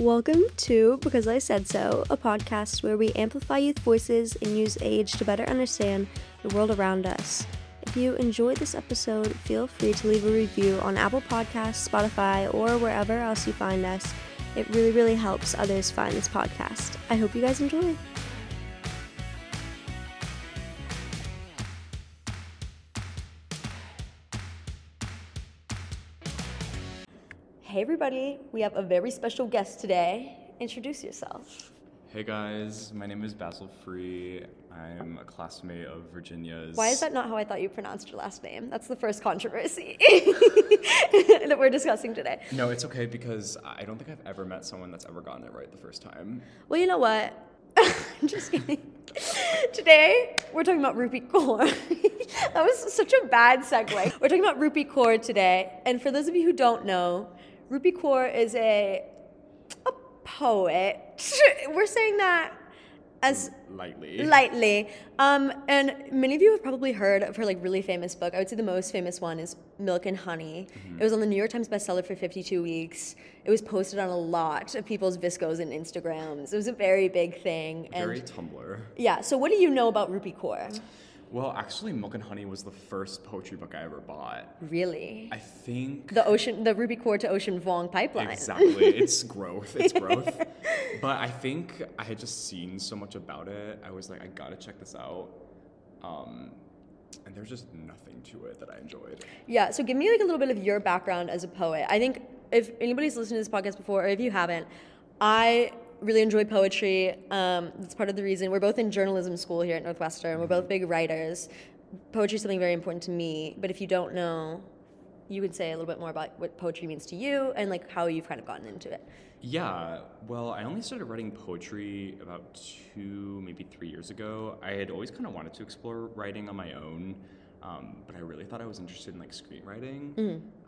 Welcome to Because I Said So, a podcast where we amplify youth voices and use age to better understand the world around us. If you enjoyed this episode, feel free to leave a review on Apple Podcasts, Spotify, or wherever else you find us. It really, really helps others find this podcast. I hope you guys enjoy. Hey, everybody, we have a very special guest today. Introduce yourself. Hey guys, my name is Basil Free. I'm a classmate of Virginia's. Why is that not how I thought you pronounced your last name? That's the first controversy that we're discussing today. No, it's okay because I don't think I've ever met someone that's ever gotten it right the first time. Well, you know what? I'm just kidding. Today, we're talking about Rupi Kaur. that was such a bad segue. We're talking about Rupi Kaur today. And for those of you who don't know, Rupi Kaur is a, a poet. We're saying that as Lightly. lightly. Um, and many of you have probably heard of her like really famous book. I would say the most famous one is Milk and Honey. It was on the New York Times bestseller for 52 weeks. It was posted on a lot of people's VSCOs and Instagrams. It was a very big thing. And Very Tumblr. yeah, so what do you know about Rupi Kaur? Well, actually, Milk and Honey was the first poetry book I ever bought. Really? I think. The ocean, the Rupi Kaur to Ocean Vuong pipeline. Exactly. It's growth. It's growth. but I think I had just seen so much about it. I was like, I gotta check this out. Um, and there's just nothing to it that I enjoyed. Yeah, so give me like a little bit of your background as a poet. I think if anybody's listened to this podcast before, or if you haven't, I really enjoy poetry. Um, that's part of the reason we're both in journalism school here at Northwestern. We're both big writers. Poetry is something very important to me. But if you don't know, you could say a little bit more about what poetry means to you and like how you've kind of gotten into it. Yeah, well, I only started writing poetry about two, maybe three years ago. I had always kind of wanted to explore writing on my own, um, but I really thought I was interested in like screenwriting.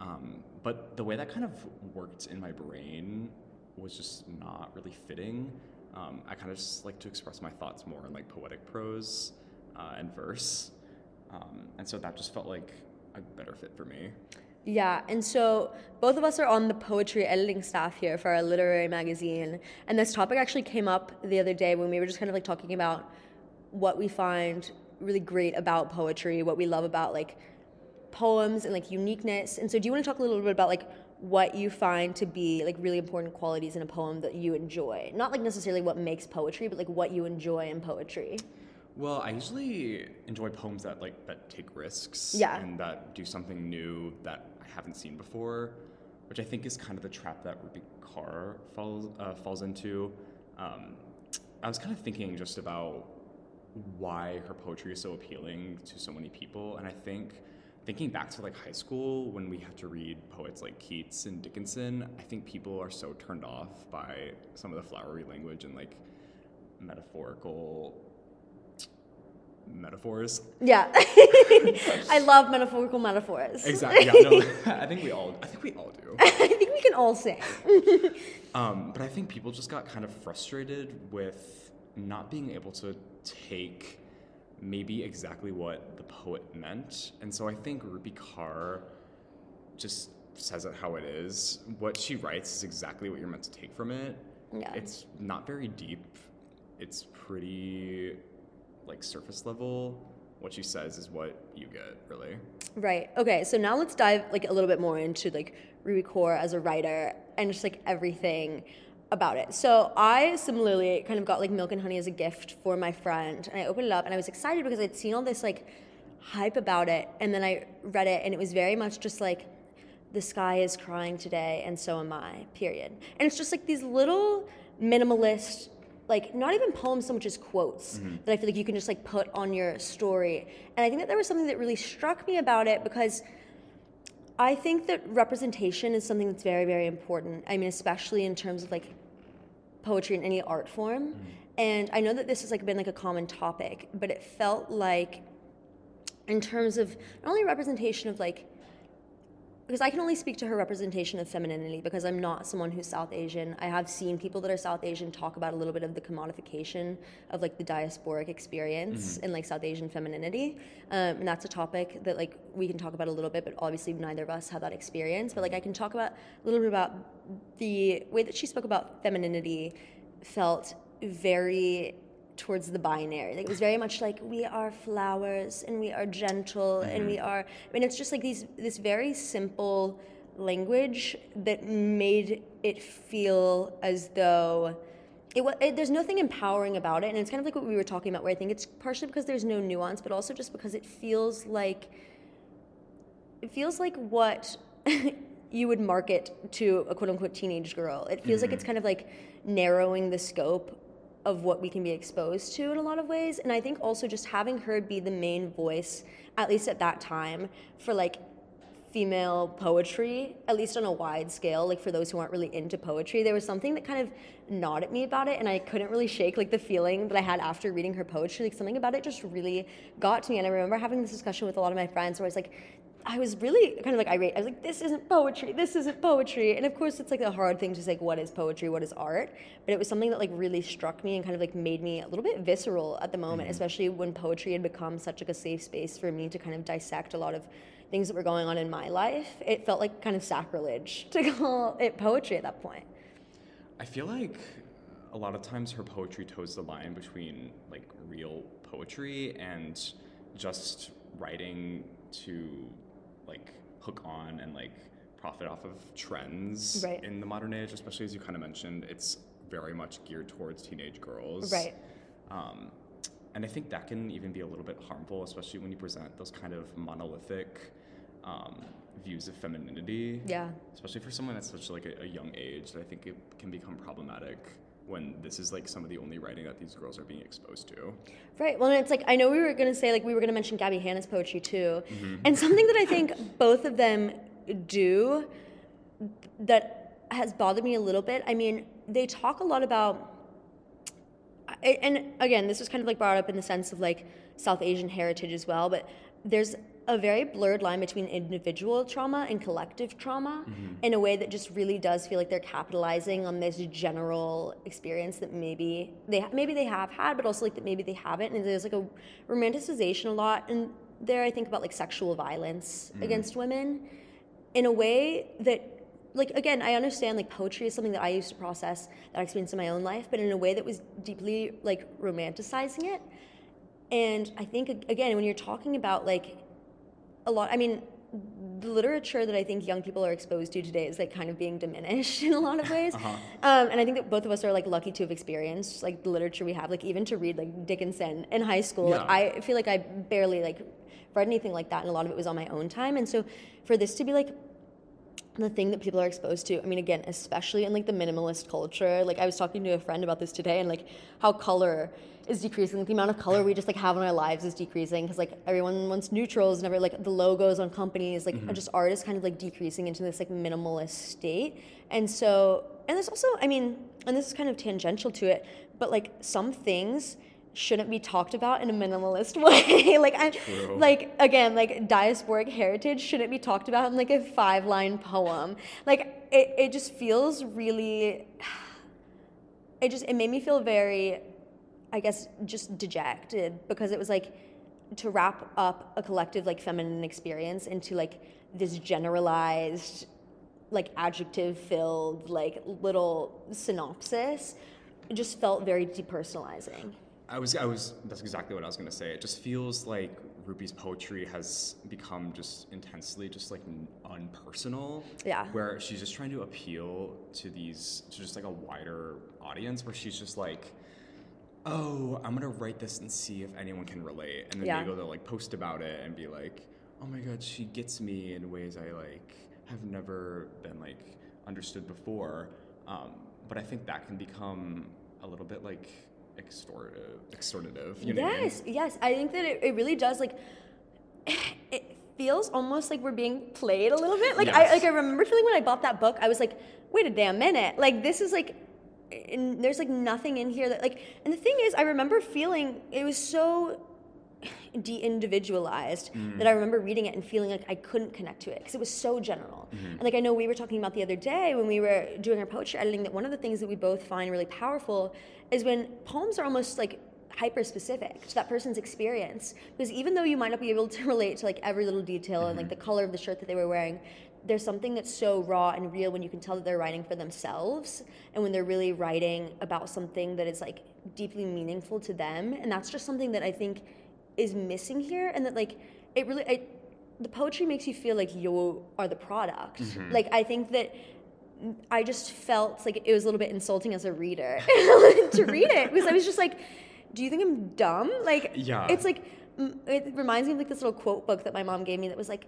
Um, but the way that kind of worked in my brain was just not really fitting. Um, I kind of just like to express my thoughts more in like poetic prose uh, and verse, um, and so that just felt like a better fit for me. Yeah, and so both of us are on the poetry editing staff here for our literary magazine. And this topic actually came up the other day when we were just kind of like talking about what we find really great about poetry, what we love about like poems and like uniqueness. And so do you want to talk a little bit about like what you find to be like really important qualities in a poem that you enjoy? Not like necessarily what makes poetry, but like what you enjoy in poetry. Well, I usually enjoy poems that like that take risks Yeah. and that do something new that I haven't seen before, which I think is kind of the trap that Rupi Kaur falls uh, falls into. Um, I was kind of thinking just about why her poetry is so appealing to so many people, and I think thinking back to like high school when we had to read poets like Keats and Dickinson, I think people are so turned off by some of the flowery language and like metaphorical metaphors. Yeah. I love metaphorical metaphors. Exactly. Yeah, no, I think we all. I think we all do. I think we can all sing. Um, but I think people just got kind of frustrated with not being able to take maybe exactly what the poet meant, and so I think Rupi Kaur just says it how it is. What she writes is exactly what you're meant to take from it. Yeah. It's not very deep. It's pretty like surface level. What she says is what you get, really. Right. Okay. So now let's dive like a little bit more into like Rupi Kaur as a writer and just like everything about it. So I similarly kind of got like Milk and Honey as a gift for my friend, and I opened it up and I was excited because I'd seen all this like hype about it, and then I read it and it was very much just like the sky is crying today and so am I. Period. And it's just like these little minimalist like not even poems so much as quotes mm-hmm. that I feel like you can just like put on your story. And I think that there was something that really struck me about it because I think that representation is something that's very, very important. I mean, especially in terms of like poetry in any art form. Mm. And I know that this has like been like a common topic, but it felt like in terms of not only representation of like because I can only speak to her representation of femininity because I'm not someone who's South Asian. I have seen people that are South Asian talk about a little bit of the commodification of like the diasporic experience Mm-hmm. in like South Asian femininity, um, and that's a topic that like we can talk about a little bit. But obviously, neither of us have that experience. But like I can talk about a little bit about the way that she spoke about femininity felt very towards the binary. Like it was very much like we are flowers and we are gentle and we mm-hmm. are. I mean, it's just like these this very simple language that made it feel as though. It, it, there's nothing empowering about it, and it's kind of like what we were talking about, where I think it's partially because there's no nuance, but also just because it feels like it feels like what you would market to a quote unquote teenage girl. It feels like it's mm-hmm. kind of like narrowing the scope of what we can be exposed to in a lot of ways. And I think also just having her be the main voice, at least at that time, for like female poetry, at least on a wide scale, like for those who aren't really into poetry, there was something that kind of gnawed at me about it, and I couldn't really shake like the feeling that I had after reading her poetry. Like something about it just really got to me, and I remember having this discussion with a lot of my friends where I was like. I was really kind of like irate. I was like, "This isn't poetry. This isn't poetry." And of course, it's like a hard thing to say, like, "What is poetry? What is art?" But it was something that like really struck me and kind of like made me a little bit visceral at the moment, mm-hmm. especially when poetry had become such like a safe space for me to kind of dissect a lot of things that were going on in my life. It felt like kind of sacrilege to call it poetry at that point. I feel like a lot of times her poetry toes the line between like real poetry and just writing to like hook on and like profit off of trends Right. in the modern age, especially as you kind of mentioned, it's very much geared towards teenage girls. Right. Um, and I think that can even be a little bit harmful, especially when you present those kind of monolithic um, views of femininity Yeah. especially for someone at such like a, a young age that i think it can become problematic when this is like some of the only writing that these girls are being exposed to Right. Well, and it's like I know we were gonna say like we were gonna mention Gabby Hanna's poetry too, mm-hmm. and something that I think both of them do that has bothered me a little bit. I mean, they talk a lot about, and again, this was kind of like brought up in the sense of like South Asian heritage as well, but there's a very blurred line between individual trauma and collective trauma mm-hmm. in a way that just really does feel like they're capitalizing on this general experience that maybe they maybe they have had, but also like that maybe they haven't. And there's like a romanticization a lot, and there I think about like sexual violence mm-hmm. against women in a way that like again i understand like poetry is something that i used to process that i experienced in my own life but in a way that was deeply like romanticizing it. And i think again when you're talking about like a lot i mean the literature that i think young people are exposed to today is like kind of being diminished in a lot of ways. Uh-huh. um, and i think that both of us are like lucky to have experienced like the literature we have. Like even to read like dickinson in high school like i feel like i barely like read anything like that and a lot of it was on my own time. And so for this to be like the thing that people are exposed to i mean again especially in like the minimalist culture like i was talking to a friend about this today and like how color is decreasing. The amount of color we just like have in our lives is decreasing because like everyone wants neutrals and every like the logos on companies like mm-hmm. just art is kind of like decreasing into this like minimalist state. And so and there's also i mean and this is kind of tangential to it but like some things shouldn't be talked about in a minimalist way. Like i True. like again like diasporic heritage shouldn't be talked about in like a five line poem. Like it, it just feels really it just it made me feel very i guess just dejected because it was like to wrap up a collective like feminine experience into like this generalized like adjective filled like little synopsis it just felt very depersonalizing. I was i was that's exactly what i was going to say. It just feels like Rupi's poetry has become just intensely just like unpersonal. Yeah. where she's just trying to appeal to these to just like a wider audience where she's just like oh i'm gonna write this and see if anyone can relate. And then Yeah. they go to like post about it and be like oh my god she gets me in ways i like have never been like understood before. Um, but i think that can become a little bit like extortive extortative you know what I mean? yes yes. I think that it, it really does like it feels almost like we're being played a little bit. Like i like i remember feeling when i bought that book i was like wait a damn minute. Like this is like and there's like nothing in here that like and the thing is i remember feeling it was so de-individualized that mm-hmm. I remember reading it and feeling like I couldn't connect to it because it was so general. Mm-hmm. And like I know we were talking about the other day when we were doing our poetry editing that one of the things that we both find really powerful is when poems are almost like hyper specific to that person's experience. Because even though you might not be able to relate to like every little detail and like mm-hmm. the color of the shirt that they were wearing there's something that's so raw and real when you can tell that they're writing for themselves and when they're really writing about something that is like deeply meaningful to them and that's just something that i think is missing here and that like it really it, the poetry makes you feel like you are the product mm-hmm. like i think that I just felt like it was a little bit insulting as a reader to read it because I was just like, "Do you think I'm dumb?" Like, Yeah. it's like it reminds me of like this little quote book that my mom gave me that was like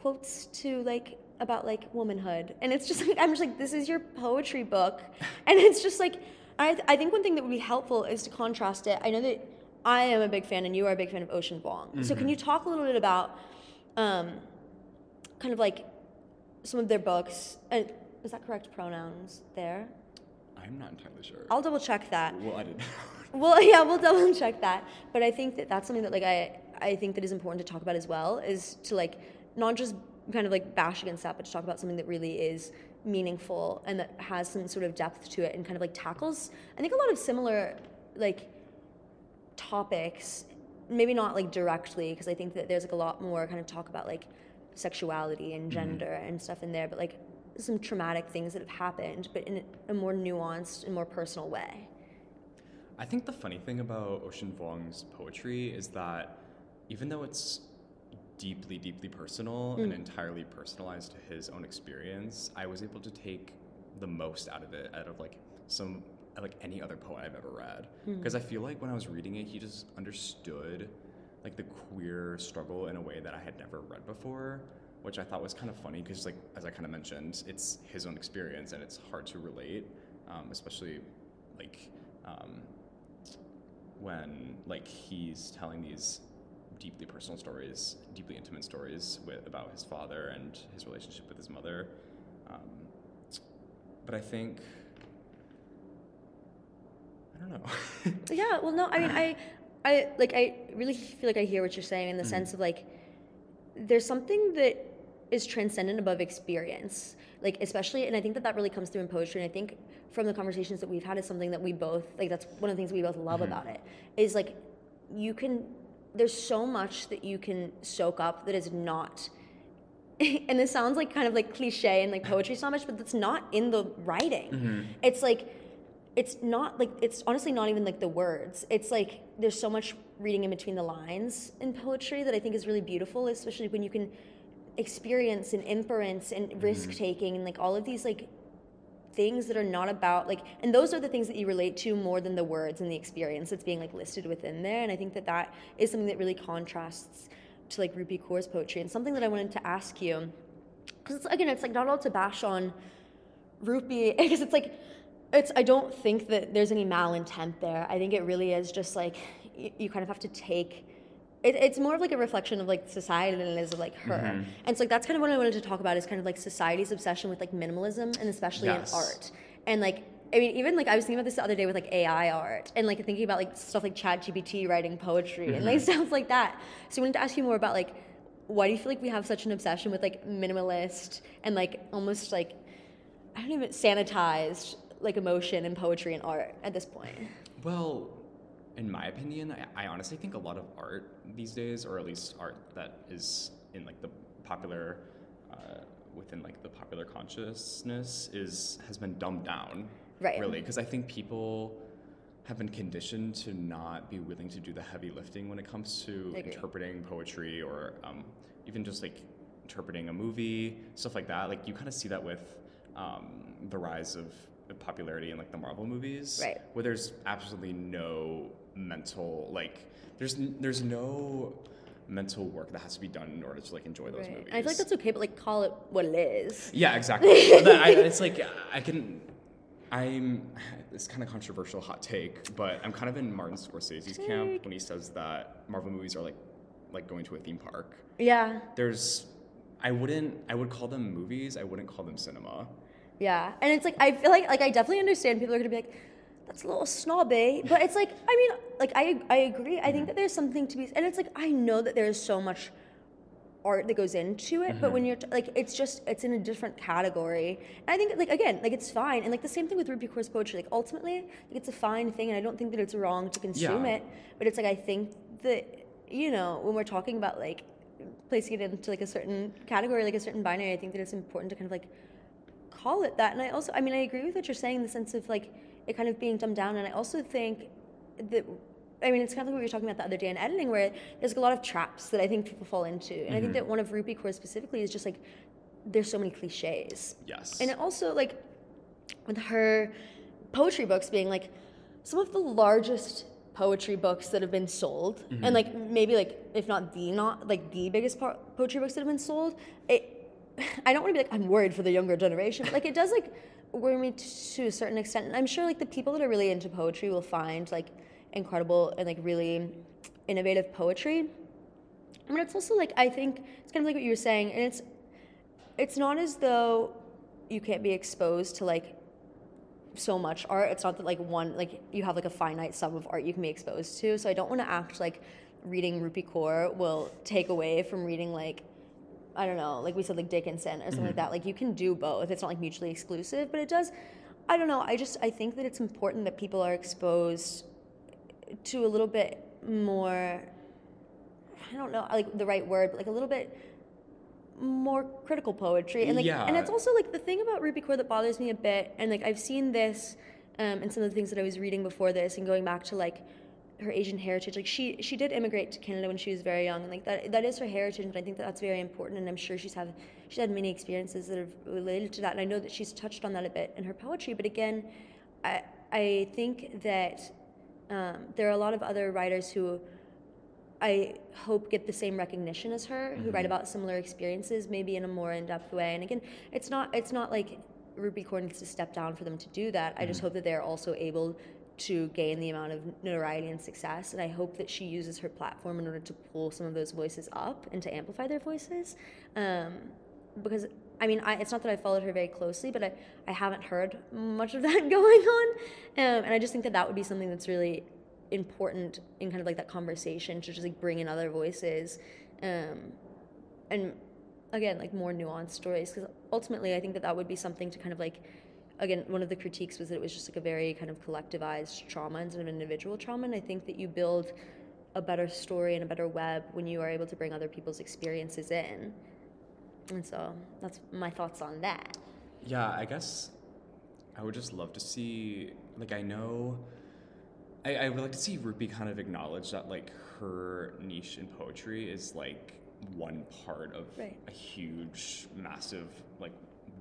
quotes to like about like womanhood, and it's just like I'm just like, "This is your poetry book," and it's just like I I think one thing that would be helpful is to contrast it. I know that I am a big fan, and you are a big fan of Ocean Vuong. So can you talk a little bit about um, kind of like some of their books. And is that correct pronouns there? I'm not entirely sure. I'll double check that. well, I didn't. Well, yeah, we'll double check that. But I think that that's something that like I I think that is important to talk about as well is to like not just kind of like bash against that, but to talk about something that really is meaningful and that has some sort of depth to it and kind of like tackles I think a lot of similar like topics maybe not like directly because i think that there's like a lot more kind of talk about like sexuality and mm-hmm. gender and stuff in there but like some traumatic things that have happened but in a more nuanced and more personal way. I think the funny thing about Ocean Vuong's poetry is that even though it's deeply, deeply personal and entirely personalized to his own experience, I was able to take the most out of it, out of like some like any other poet I've ever read. Because I feel like when I was reading it, he just understood like the queer struggle in a way that I had never read before, which I thought was kind of funny because like as I kind of mentioned, it's his own experience and it's hard to relate, um, especially like um, when like he's telling these deeply personal stories, deeply intimate stories with, about his father and his relationship with his mother. Um, but I think I don't know. Yeah, well, no, I mean, I, I like, I really feel like I hear what you're saying in the sense of like, there's something that is transcendent above experience, like especially, and I think that that really comes through in poetry. And I think from the conversations that we've had is something that we both like. That's one of the things we both love about it is like, you can. There's so much that you can soak up that is not and this sounds like kind of like cliche and like poetry so much, but that's not in the writing. Mm-hmm. It's like it's not like it's honestly not even like the words. It's like there's so much reading in between the lines in poetry that I think is really beautiful, especially when you can experience and inference and mm-hmm. risk taking and like all of these like things that are not about like and those are the things that you relate to more than the words and the experience that's being like listed within there. And i think that that is something that really contrasts to like rupi kaur's poetry. And something that i wanted to ask you because again it's like not all to bash on rupi. Because it's like it's i don't think that there's any malintent there. I think it really is just like you kind of have to take it, it's more of like a reflection of like society than it is of like her mm-hmm. and so like that's kind of what i wanted to talk about is kind of like society's obsession with like minimalism and especially Yes. in art and like I mean, even like I was thinking about this the other day with like AI art and like thinking about like stuff like ChatGPT writing poetry and like mm-hmm. stuff like that. So I wanted to ask you more about like why do you feel like we have such an obsession with like minimalist and like almost like I don't even sanitized like emotion and poetry and art at this point? Well, in my opinion, I, I honestly think a lot of art these days, or at least art that is in like the popular, uh, within like the popular consciousness, is has been dumbed down. Right. Really, because I think people have been conditioned to not be willing to do the heavy lifting when it comes to interpreting poetry or um, even just like interpreting a movie, stuff like that. Like you kind of see that with um, the rise of popularity in like the Marvel movies, Right. where there's absolutely no mental like there's there's no mental work that has to be done in order to like enjoy those Right. movies. I feel like that's okay, but like call it what it is. Yeah, exactly. But I, it's like I can. I'm. It's kind of controversial hot take, but I'm kind of in Martin Scorsese's camp when he says that Marvel movies are like like going to a theme park. Yeah, There's. I wouldn't. I would call them movies. I wouldn't call them cinema. yeah. And it's like I feel like like I definitely understand people are gonna be like, that's a little snobby. But it's like, I mean, like I I agree. I think that there's something to be, and it's like I know that there's so much art that goes into it but when mm-hmm. you're t- like it's just it's in a different category and i think like again like it's fine and like the same thing with Rupi Kaur's poetry like ultimately like, it's a fine thing and i don't think that it's wrong to consume Yeah. it but it's like i think that you know when we're talking about like placing it into like a certain category like a certain binary i think that it's important to kind of like call it that and i also i mean i agree with what you're saying in the sense of like it kind of being dumbed down and i also think that I mean, it's kind of like what we were talking about the other day in editing, where there's a lot of traps that I think people fall into, and I think mm-hmm. that one of Rupi Kaur specifically is just like there's so many cliches, Yes. and it also like with her poetry books being like some of the largest poetry books that have been sold, mm-hmm. and like maybe like if not the not like the biggest po- poetry books that have been sold. It, I don't want to be like I'm worried for the younger generation, but like it does like me to a certain extent, and I'm sure like the people that are really into poetry will find like incredible and like really innovative poetry. Mean, it's also like I think it's kind of like what you were saying, and it's it's not as though you can't be exposed to like so much art. It's not that like one like you have like a finite sum of art you can be exposed to. So I don't want to act like reading Rupi Kaur will take away from reading like I don't know, like we said like Dickinson or something like that. Like you can do both. It's not like mutually exclusive, but it does I don't know. I just I think that it's important that people are exposed to a little bit more I don't know like the right word, but like a little bit more critical poetry and like yeah. and it's also like the thing about Rupi Kaur that bothers me a bit and like I've seen this um, and some of the things that I was reading before this and going back to like her Asian heritage like she she did immigrate to Canada when she was very young and like that that is her heritage and I think that that's very important and I'm sure she's had she's had many experiences that have related to that and I know that she's touched on that a bit in her poetry but again I I think that um, there are a lot of other writers who I hope get the same recognition as her, who write about similar experiences, maybe in a more in-depth way. And again, it's not it's not like Rupi Kaur needs to step down for them to do that. I just hope that they're also able to gain the amount of notoriety and success. And I hope that she uses her platform in order to pull some of those voices up and to amplify their voices. Um, because I mean, I, it's not that I followed her very closely, but I, I haven't heard much of that going on. Um, and I just think that that would be something that's really important in kind of like that conversation to just like bring in other voices um, and again like more nuanced stories because ultimately i think that that would be something to kind of like again one of the critiques was that it was just like a very kind of collectivized trauma instead of individual trauma. And i think that you build a better story and a better web when you are able to bring other people's experiences in. And so that's my thoughts on that. Yeah, I guess I would just love to see, like, I know, I, I would like to see Rupi kind of acknowledge that, like, her niche in poetry is, like, one part of Right. a huge, massive, like,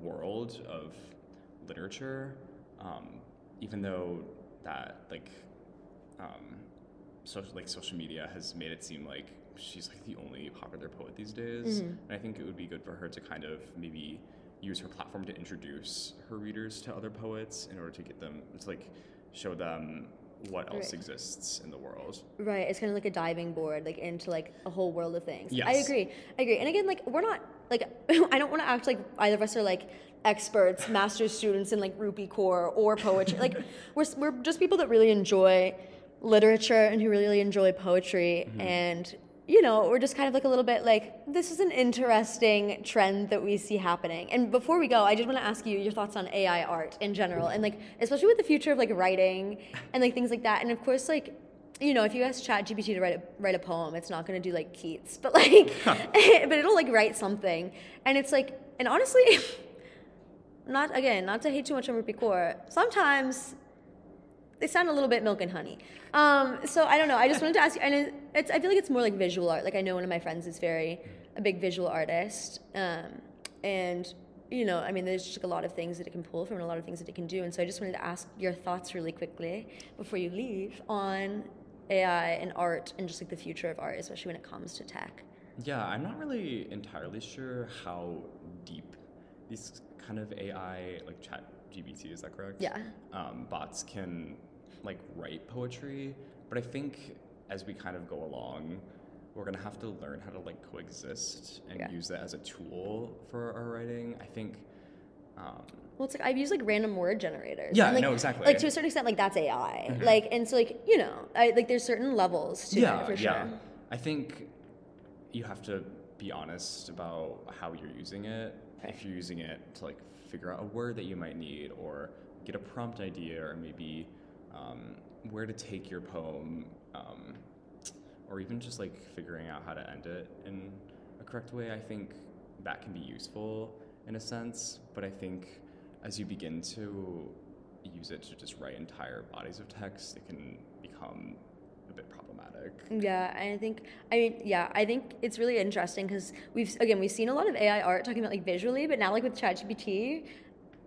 world of literature. Um, even though that, like, um, social, like, social media has made it seem like she's, like, the only popular poet these days. Mhm. And I think it would be good for her to kind of maybe use her platform to introduce her readers to other poets in order to get them to like show them what else Right. exists in the world. Right, it's kind of like a diving board, like into like a whole world of things. I agree. I agree. And again, like we're not like I don't want to act like either of us are like experts, master's students in like Rupi Kaur or poetry. like we're we're just people that really enjoy literature and who really enjoy poetry mm-hmm. and you know, we're just kind of like a little bit like this is an interesting trend that we see happening. And before we go, I just want to ask you your thoughts on AI art in general and like especially with the future of like writing and like things like that. And of course like you know, if you ask ChatGPT to write a, write a poem, it's not going to do like Keats, but like, but it'll like write something, and it's like, and honestly, not again, not to hate too much on Rupi Kaur. Sometimes they sound a little bit milk and honey. Um, so I don't know. I just wanted to ask you, and it, it's I feel like it's more like visual art. Like I know one of my friends is very a big visual artist, um, and you know, I mean, there's just like a lot of things that it can pull from and a lot of things that it can do. And so I just wanted to ask your thoughts really quickly before you leave on AI and art and just like the future of art, especially when it comes to tech. Yeah, I'm not really entirely sure how deep these kind of AI, like Chat GBT, is that correct? Yeah. Um, bots can like write poetry, but I think as we kind of go along, we're gonna have to learn how to like coexist and Yeah. use that as a tool for our writing. I think Um, Well, it's like I've used like random word generators. Yeah, and, like, no, exactly. Like to a certain extent, like that's AI. Like, and so like you know, I like there's certain levels to yeah, it for yeah. sure. I think you have to be honest about how you're using it. If you're using it to like figure out a word that you might need, or get a prompt idea, or maybe um, where to take your poem, um, or even just like figuring out how to end it in a correct way. I think that can be useful in a sense, but I think as you begin to use it to just write entire bodies of text, it can become a bit problematic. Yeah, I think I mean yeah, I think it's really interesting because we've again we've seen a lot of AI art talking about like visually, but now like with ChatGPT,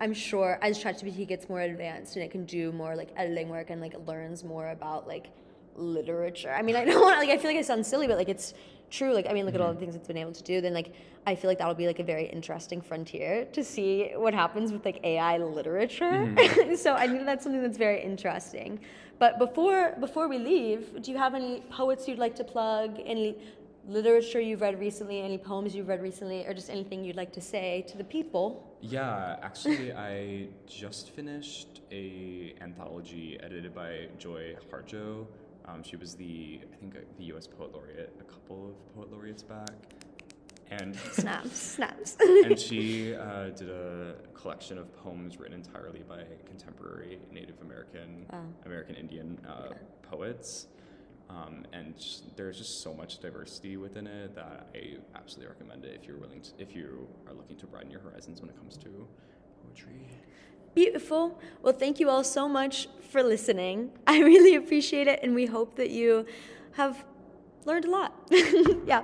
I'm sure as ChatGPT gets more advanced and it can do more like editing work and like learns more about like literature. I mean, I don't want like I feel like I sound silly, but like it's true. Like I mean, look at all mm-hmm. the things it's been able to do. Then like I feel like that'll be like a very interesting frontier to see what happens with like AI literature. Mm-hmm. so I think that's something that's very interesting. But before before we leave, do you have any poets you'd like to plug? Any literature you've read recently? Any poems you've read recently, or just anything you'd like to say to the people? Yeah, actually, I just finished a anthology edited by Joy Harjo. Um, she was the, I think, uh, the U.S. Poet Laureate a couple of poet laureates back, and Snaps, snaps. and she uh, did a collection of poems written entirely by contemporary Native American, Wow. American Indian uh, poets. Um, and just, there's just so much diversity within it that I absolutely recommend it if you're willing to, if you are looking to broaden your horizons when it comes to poetry. Beautiful. Well, thank you all so much for listening. I really appreciate it, and we hope that you have learned a lot. yeah.